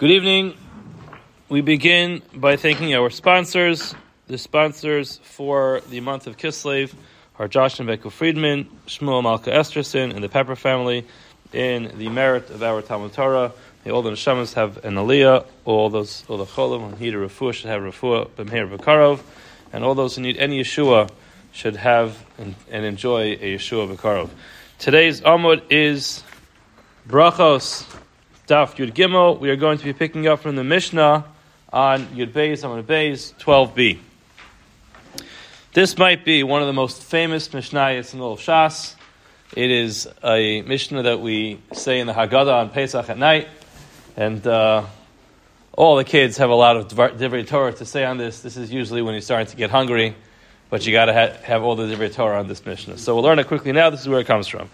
Good evening. We begin by thanking our sponsors. The sponsors for the month of Kislev are Josh and Becca Friedman, Shmuel Malka Esterson, and the Pepper family in the merit of our Talmud Torah. May all the neshamas have an aliyah, all those, all the cholim who need a refuah should have refuah b'meir v'karov, and all those who need any Yeshua should have and, and enjoy a Yeshua v'karov. Today's Amud is Brachos Daf Yud Gimel. We are going to be picking up from the Mishnah on Yud Beis, Amud Beis, 12b. This might be one of the most famous Mishnayos in all of Shas. It is a Mishnah that we say in the Haggadah on Pesach at night, and uh, all the kids have a lot of Divrei Torah to say on this. This is usually when you're starting to get hungry, but you got to ha- have all the Divrei Torah on this Mishnah. So we'll learn it quickly now. This is where it comes from.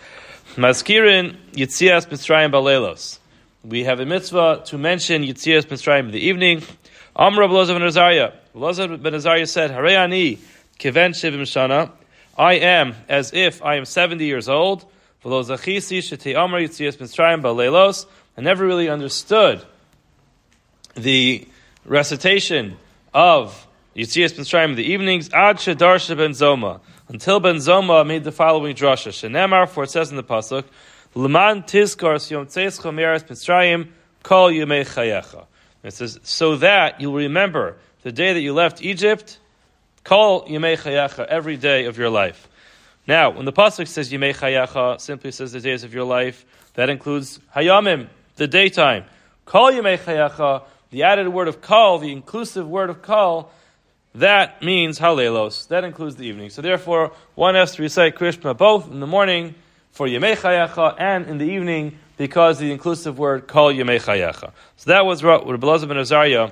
Maskirin Yitzias Mitzrayim Balelos. We have a mitzvah to mention Yitzias Mitzrayim in the evening. Amr Elazar ben Azariah. Elazar ben Azariah said, Harayani kiven shivim shana. I am as if I am 70 years old. For those achizi sha team strayimba lailos. I never really understood the recitation of Yitzias Mitzrayim in the evenings, Ad Shedarsha Ben Zoma, until Ben Zoma made the following drasha. Shenemar, for it says in the pasuk, Leman Tizkar Yom Tzeischa Meres Mitzrayim Kol Yemei Chayecha. It says, so that you will remember the day that you left Egypt, Kol Yemei Chayecha, every day of your life. Now, when the pasuk says Yemei Chayecha, simply says the days of your life, that includes Hayamim, the daytime. Kol Yemei Chayecha, the added word of Kol, the inclusive word of Kol, that means Halelos. That includes the evening. So therefore, one has to recite Krishma both in the morning for Yemei Chayecha and in the evening because the inclusive word Kol Yemei Chayecha. So that was what Rabbi ben Azariah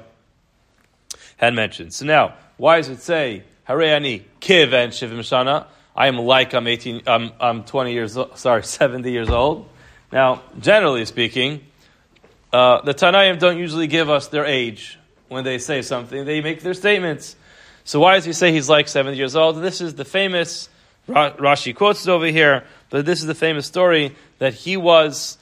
had mentioned. So now, why does it say Hareani Kiv and Shivim Shana? I am like I'm 18, I'm, I'm 20 years, sorry, 70 years old. Now, generally speaking, uh, the Tanaim don't usually give us their age when they say something. They make their statements. So why does he say he's like 70 years old? This is the famous, Rashi quotes it over here, but this is the famous story that he was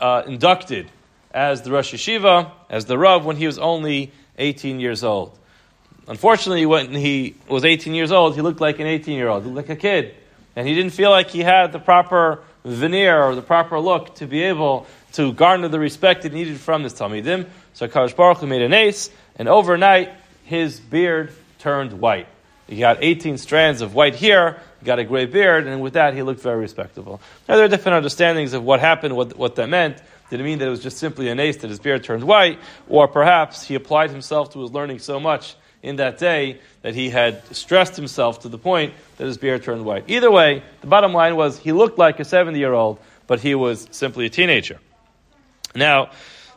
uh, inducted as the Rosh Yeshiva, as the Rav, when he was only 18 years old. Unfortunately, when he was 18 years old, he looked like an 18 year old, like a kid. And he didn't feel like he had the proper veneer or the proper look to be able to garner the respect it needed from this Talmidim. So Kadosh Baruch made an ace, and overnight his beard turned white. He got 18 strands of white hair, he got a gray beard, and with that he looked very respectable. Now there are different understandings of what happened, what, what that meant. Did it mean that it was just simply an ace that his beard turned white, or perhaps he applied himself to his learning so much in that day that he had stressed himself to the point that his beard turned white. Either way, the bottom line was he looked like a 70 year old, but he was simply a teenager. Now,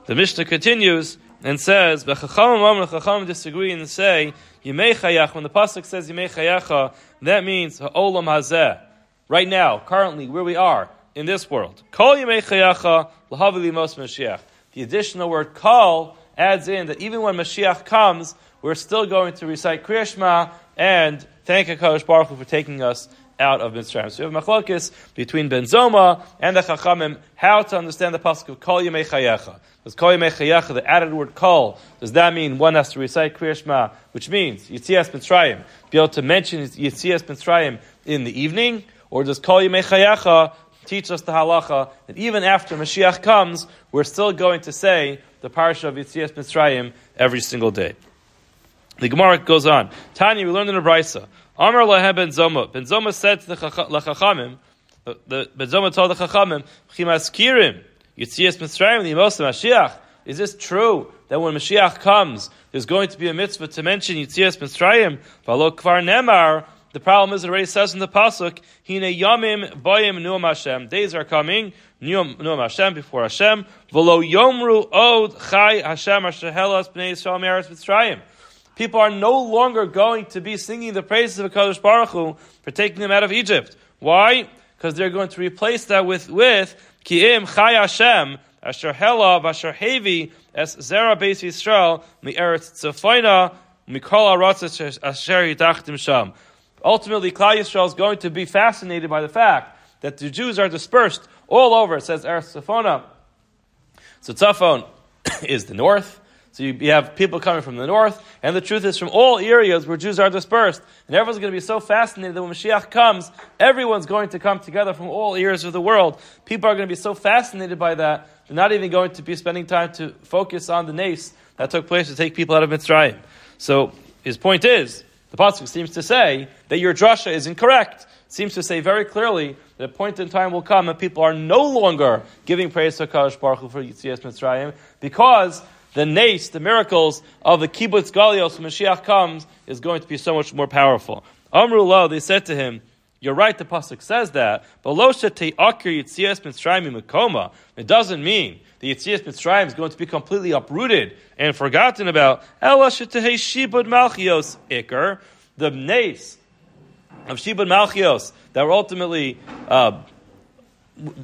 the Mishnah continues and says, Chachamim disagree and say, Yimei when the Pasuk says Yimei Chayacha, that means Ha'olam Hazeh. Right now, currently, where we are, in this world. Kol Yimei L'havili Mos Mashiach. The additional word Kol adds in that even when Mashiach comes, we're still going to recite Kriyashma and thank HaKadosh Baruch Hu for taking us out of Mitzrayim. So we have machlokis between Ben Zoma and the Chachamim how to understand the pasuk of Kol Yemei Chayecha. Does Kol Yemei Chayecha, the added word Kol, does that mean one has to recite Kriya which means Yitzias Mitzrayim, be able to mention Yitzias Mitzrayim in the evening, or does Kol Yemei Chayecha teach us the halacha that even after Mashiach comes, we're still going to say the parsha of Yitzias Mitzrayim every single day. The Gemara goes on. Tanya, we learned in the Brisa. Amar Lahem Ben Zoma. Ben Zoma said to the Chachamim, the Ben Zoma told the Chachamim, Chimaskirim, Yitzias Mitzrayim, the Yimos Mashiach. Is this true that when Mashiach comes, there's going to be a mitzvah to mention Yitzias Mitzrayim? Valo Kvar Nemar. The problem is, it already says in the pasuk, "Hine yamim bayim nuam Hashem." Days are coming, nuam Hashem before Hashem. V'lo yomru od chai Hashem asher helas bnei Yisrael meretz Mitzrayim. People are no longer going to be singing the praises of HaKadosh Baruch Hu for taking them out of Egypt. Why? Because they're going to replace that with, with Ki'im Chai Hashem, Asher Hela, Asher Hevi, Es Zera Beis Yisrael, Mi Eretz Tzafoina, Mikol Aratzah Asher Yitachtim Sham. Ultimately, Klal Yisrael is going to be fascinated by the fact that the Jews are dispersed all over. It says Eretz Tzafona. So Tzafon is the north. So you, you, have people coming from the north, and the truth is from all areas where Jews are dispersed. And everyone's going to be so fascinated that when Mashiach comes, everyone's going to come together from all areas of the world. People are going to be so fascinated by that, they're not even going to be spending time to focus on the nace that took place to take people out of Mitzrayim. So his point is, the Pasuk seems to say that your drasha is incorrect. Seems to say very clearly that a point in time will come and people are no longer giving praise to Kadosh Baruch Hu for Yitzias Mitzrayim because the nace, the miracles of the kibbutz galios when Mashiach comes, is going to be so much more powerful. Amru lo, they said to him, you're right, the pasuk says that, but lo akir yitzias mitzrayim makoma. It doesn't mean the yitzias mitzrayim is going to be completely uprooted and forgotten about. Ela shetehei shibud malchios ikar, the nace of shibud malchios that were ultimately uh,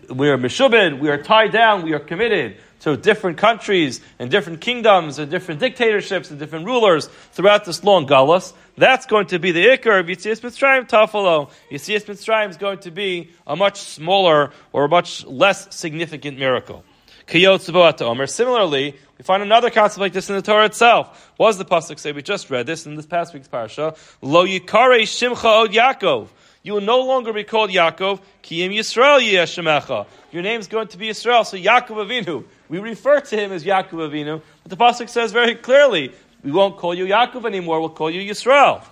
we are meshubed, we are tied down, we are committed to different countries and different kingdoms and different dictatorships and different rulers throughout this long galus. That's going to be the ikar of Yitzias Mitzrayim Tafalo. Yitzias Mitzrayim is going to be a much smaller or a much less significant miracle. Similarly, we find another concept like this in the Torah itself. What does the pasuk say? We just read this in this past week's parsha. Lo yikare shimcha od Yaakov. You will no longer be called Yaakov. Kiyim Yisrael Yeshemecha. Your name is going to be Yisrael. So Yaakov Avinu. We refer to him as Yaakov Avinu, but the pasuk says very clearly, we won't call you Yaakov anymore. We'll call you Yisrael.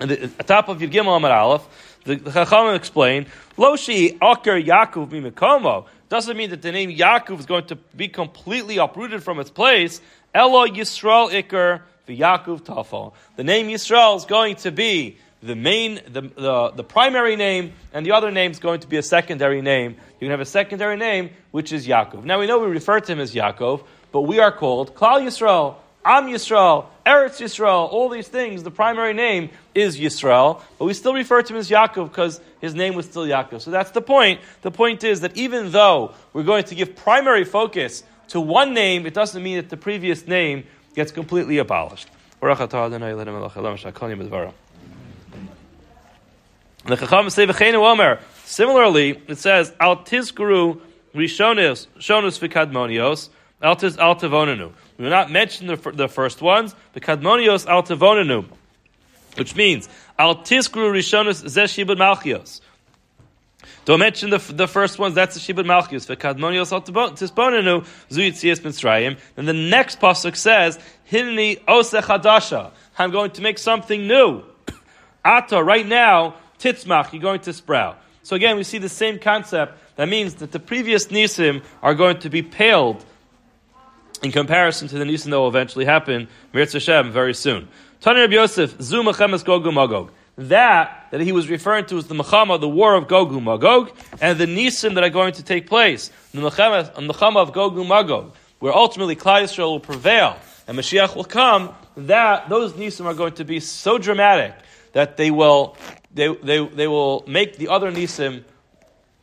And the, at the top of Yud Amar Aleph, the, the Chachamim explain, Loshi Aker Yaakov Mimikomo doesn't mean that the name Yaakov is going to be completely uprooted from its place. Elo Yisrael Iker Yaakov Tafel. The name Yisrael is going to be the main, the, the, the primary name, and the other name is going to be a secondary name. You can have a secondary name, which is Yaakov. Now we know we refer to him as Yaakov, but we are called Klal Yisrael, Am Yisrael, Eretz Yisrael, all these things. The primary name is Yisrael, but we still refer to him as Yaakov because his name was still Yaakov. So that's the point. The point is that even though we're going to give primary focus to one name, it doesn't mean that the previous name gets completely abolished. The Chacham say v'cheinu omer. Similarly, it says al tizkuru rishonis shonus v'kadmonios al tiz al tavonenu. We will not mention the, the first ones. The kadmonios al tavonenu, which means al tizkuru rishonis zeshibud malchios. Don't mention the, the first ones, that's the Shibud Malchus. V'kadmonios al tisbonenu zuyitzias mitzrayim. And the next pasuk says, Hinni osech hadasha. I'm going to make something new. Ata, right now, titzmach, you're going to sprout. So again, we see the same concept. That means that the previous nisim are going to be paled in comparison to the nisim that will eventually happen, Mirz Hashem, very soon. Tani Rabbi Yosef, Zu Mechemes Gogu Magog. That, that he was referring to as the Mechama, the war of Gogu Magog, and the nisim that are going to take place, the Mechama of Gogu Magog, where ultimately Klal Yisrael will prevail, and Mashiach will come, that, those nisim are going to be so dramatic that they will they, they, they will make the other Nisim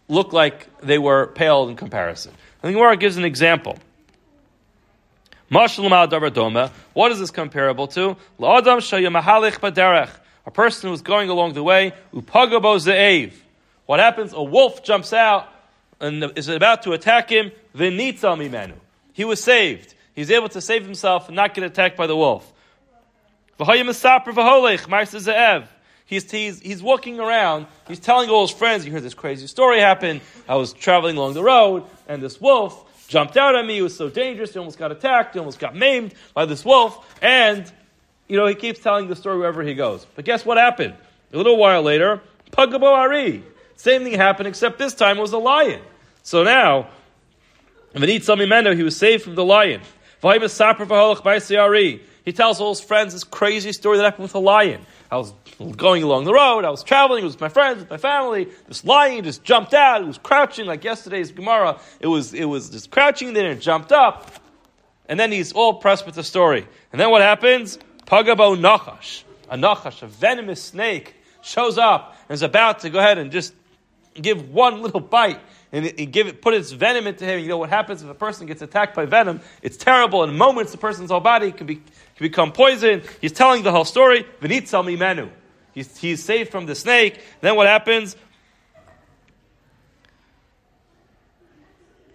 look like they were pale in comparison. And the Gemara gives an example. What is this comparable to? A person who's going along the way, What happens? A wolf jumps out and is about to attack him. He was saved. He's able to save himself and not get attacked by the wolf. He's, he's, he's walking around, he's telling all his friends, you heard this crazy story happen. I was traveling along the road, and this wolf jumped out at me. It was so dangerous. He almost got attacked. He almost got maimed by this wolf. And, you know, he keeps telling the story wherever he goes. But guess what happened? A little while later, Pagabo Ari. Same thing happened, except this time it was a lion. So now, Samimendo, he was saved from the lion. He tells all his friends this crazy story that happened with a lion. I was going along the road, I was traveling, it was with my friends, with my family. This lion just jumped out, it was crouching like yesterday's Gemara. It was, it was just crouching there and jumped up. And then he's all pressed with the story. And then what happens? Pagabo Nachash, a Nachash, a venomous snake, shows up and is about to go ahead and just give one little bite and, and give it, put its venom into him. You know what happens if a person gets attacked by venom? It's terrible. In moments, the person's whole body can, be, can become poisoned. He's telling the whole story. V'nitzal mimenu. He's, he's saved from the snake. Then what happens?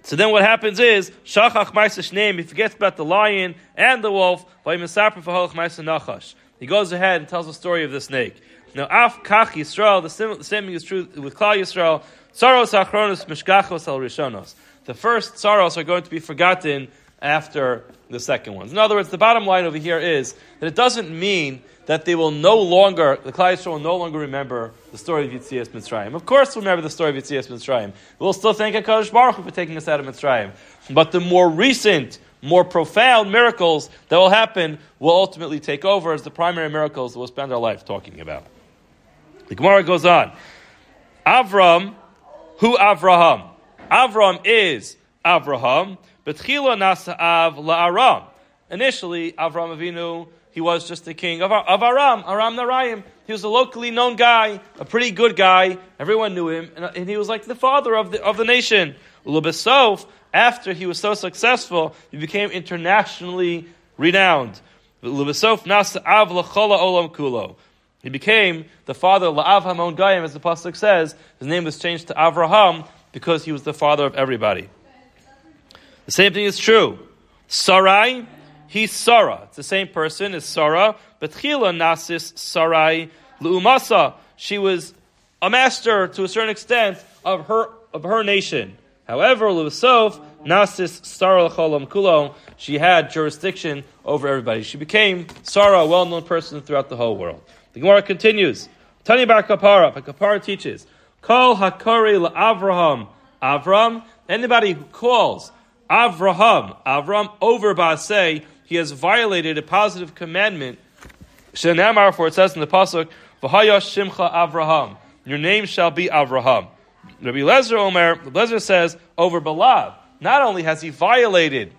So then what happens is, Shachach Maisish name, he forgets about the lion and the wolf. He goes ahead and tells the story of the snake. Now, Af Kach Yisrael, the same, the same thing is true with Klal Yisrael. Saros Achronos Mishkachos El Rishonos. The first saros are going to be forgotten after the second ones. In other words, the bottom line over here is that it doesn't mean that they will no longer, the Klal Yisrael will no longer remember the story of Yitzias Mitzrayim. Of course, we'll remember the story of Yitzias Mitzrayim. We'll still thank HaKadosh Baruch Hu for taking us out of Mitzrayim. But the more recent, more profound miracles that will happen will ultimately take over as the primary miracles that we'll spend our life talking about. The Gemara goes on. Avram, who Avraham? Avram is Avraham, but Chila Nasa Av La'aram. Initially, Avram Avinu he was just the king of, of Aram, Aram Narayim. He was a locally known guy, a pretty good guy. Everyone knew him, and, and he was like the father of the, of the nation. Ulubasov, after he was so successful, he became internationally renowned. Ulubasov nasa av olam kulo. He became the father of Hamon Gayim, as the Pasuk says. His name was changed to Avraham because he was the father of everybody. The same thing is true. Sarai, he's Sarah. It's the same person as Sarah, but Chila Nasis Sarai Lu'umasa. She was a master to a certain extent of her of her nation. However, Lu'usof Nasis Sarah Cholam Kulo, she had jurisdiction over everybody. She became Sarah, a well-known person throughout the whole world. The Gemara continues. Tani Bar Kapara, but Kapara teaches, Call Hakari Avraham, Avram, anybody who calls Avraham, Avram, over Basei, he has violated a positive commandment. Shenamar, for it says in the pasuk, "V'hayash Shimcha Avraham." Your name shall be Avraham. Rabbi Lezer Omer, Lezer says over Balav. Not only has he violated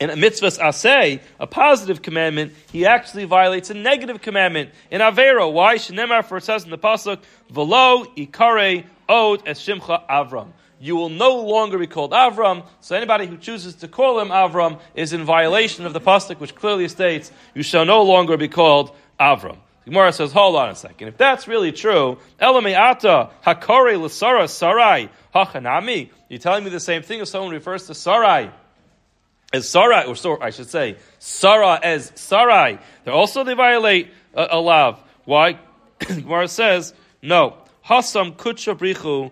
in a mitzvah asay, a positive commandment, he actually violates a negative commandment in Avera. Why? Shenemar, for it says in the pasuk, "V'lo ikare od es Shimcha Avram." You will no longer be called Avram. So anybody who chooses to call him Avram is in violation of the pasuk, which clearly states you shall no longer be called Avram. Gemara says, hold on a second. If that's really true, Ata Hakore Lasara Sarai Hachanami, you're telling me the same thing if someone refers to Sarai as Sarai, or Sor, I should say, Sarah as Sarai. They also they violate uh, lav. Why? Gemara says, no. Hasam Kucha Brichu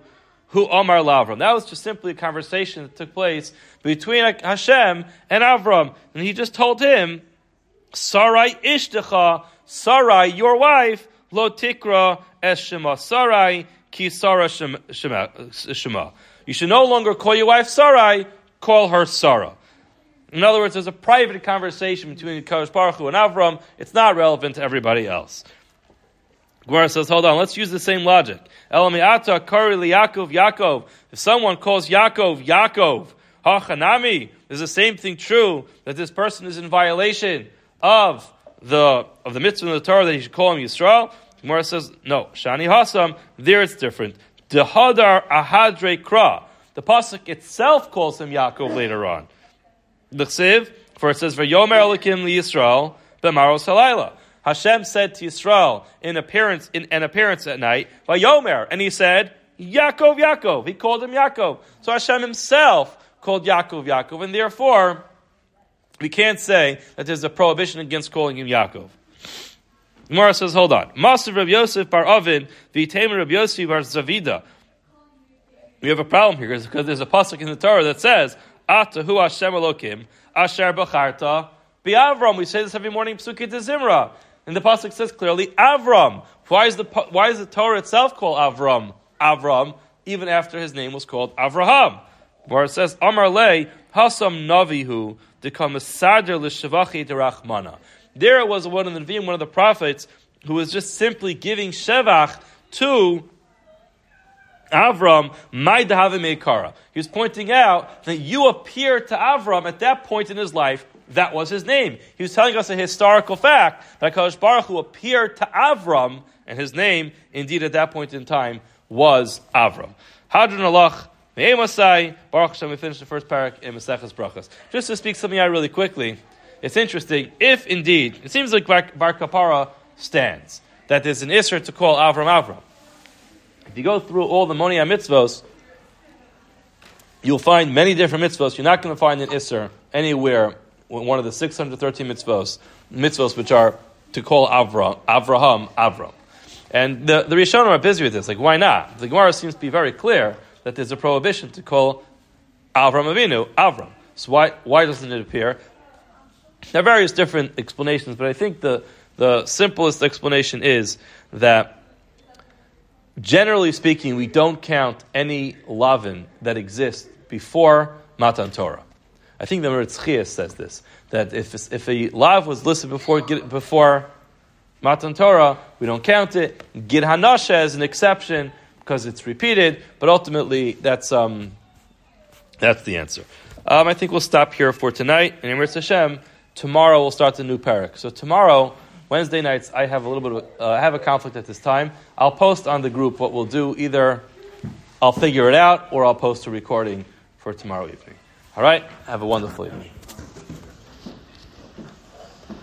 who Omar Lavram. That was just simply a conversation that took place between Hashem and Avram. And he just told him, Sarai Ishtecha, Sarai, your wife, Lo Tikra Es Shema. Sarai Ki Sarah Shema. You should no longer call your wife Sarai, call her Sarah. In other words, there's a private conversation between Kadosh Baruch Hu and Avram. It's not relevant to everybody else. Gemara says, hold on, let's use the same logic. Elamiata kari Yaakov Yaakov. If someone calls Yaakov Yaakov, Hachanami, is the same thing true that this person is in violation of the of the mitzvah of the Torah that he should call him Yisrael? Gemara says, no. Shani Hasam, there it's different. Dehadar Ahadre Kra. The pasuk itself calls him Yaakov later on. The for it says, V'yomer Elikim li Yisrael, b'maros halayla. Hashem said to Yisrael in appearance in an appearance at night, Vayomer, and he said, Yaakov, Yaakov. He called him Yaakov. So Hashem himself called Yaakov, Yaakov, and therefore we can't say that there's a prohibition against calling him Yaakov. Gemara says, hold on. Master Rabbi Yosef bar Ovid, v'itemer Rabbi Yosef bar Zavida. We have a problem here because there's a pasuk in the Torah that says, Atahu Hashem Elokim, Asher Bacharta, Bi'avram. We say this every morning, Psukit Zimra. And the pasuk says clearly Avram. Why is the why is the Torah itself called Avram? Avram, even after his name was called Avraham. Where it says Amar Le Hasam Navihu Dekamasadair L'Shavachi Derachmana. There it was one of the Nevi'im, one of the prophets, who was just simply giving Shevach to Avram, my Kara. He was pointing out that you appear to Avram at that point in his life that was his name. He was telling us a historical fact that Kadosh Baruch Hu appeared to Avram, and his name, indeed, at that point in time, was Avram. Hadron Alach, Me'emasai, Baruch Hashem, we finished the first parak in Maseches Brachas. Just to speak something out really quickly, it's interesting, if indeed, it seems like Bar, Bar Kapara stands, that there's an Isser to call Avram Avram. If you go through all the Moni mitzvos, you'll find many different mitzvahs. You're not going to find an Isser anywhere one of the 613 mitzvahs, mitzvahs which are to call Avra, Avraham Avram. And the, the Rishonim are busy with this. Like, why not? The Gemara seems to be very clear that there's a prohibition to call Avram Avinu Avram. So why, why doesn't it appear? There are various different explanations, but I think the, the simplest explanation is that generally speaking, we don't count any lavin that exists before Matan Torah. I think the Meretz says this that if if a lav was listed before before Matan Torah, we don't count it. Gid Hanasha is an exception because it's repeated, but ultimately that's um, that's the answer. Um, I think we'll stop here for tonight. And Emir Hashem, tomorrow we'll start the new parak. So tomorrow, Wednesday nights, I have a little bit of uh, I have a conflict at this time. I'll post on the group what we'll do. Either I'll figure it out, or I'll post a recording for tomorrow evening. All right? Have a wonderful evening.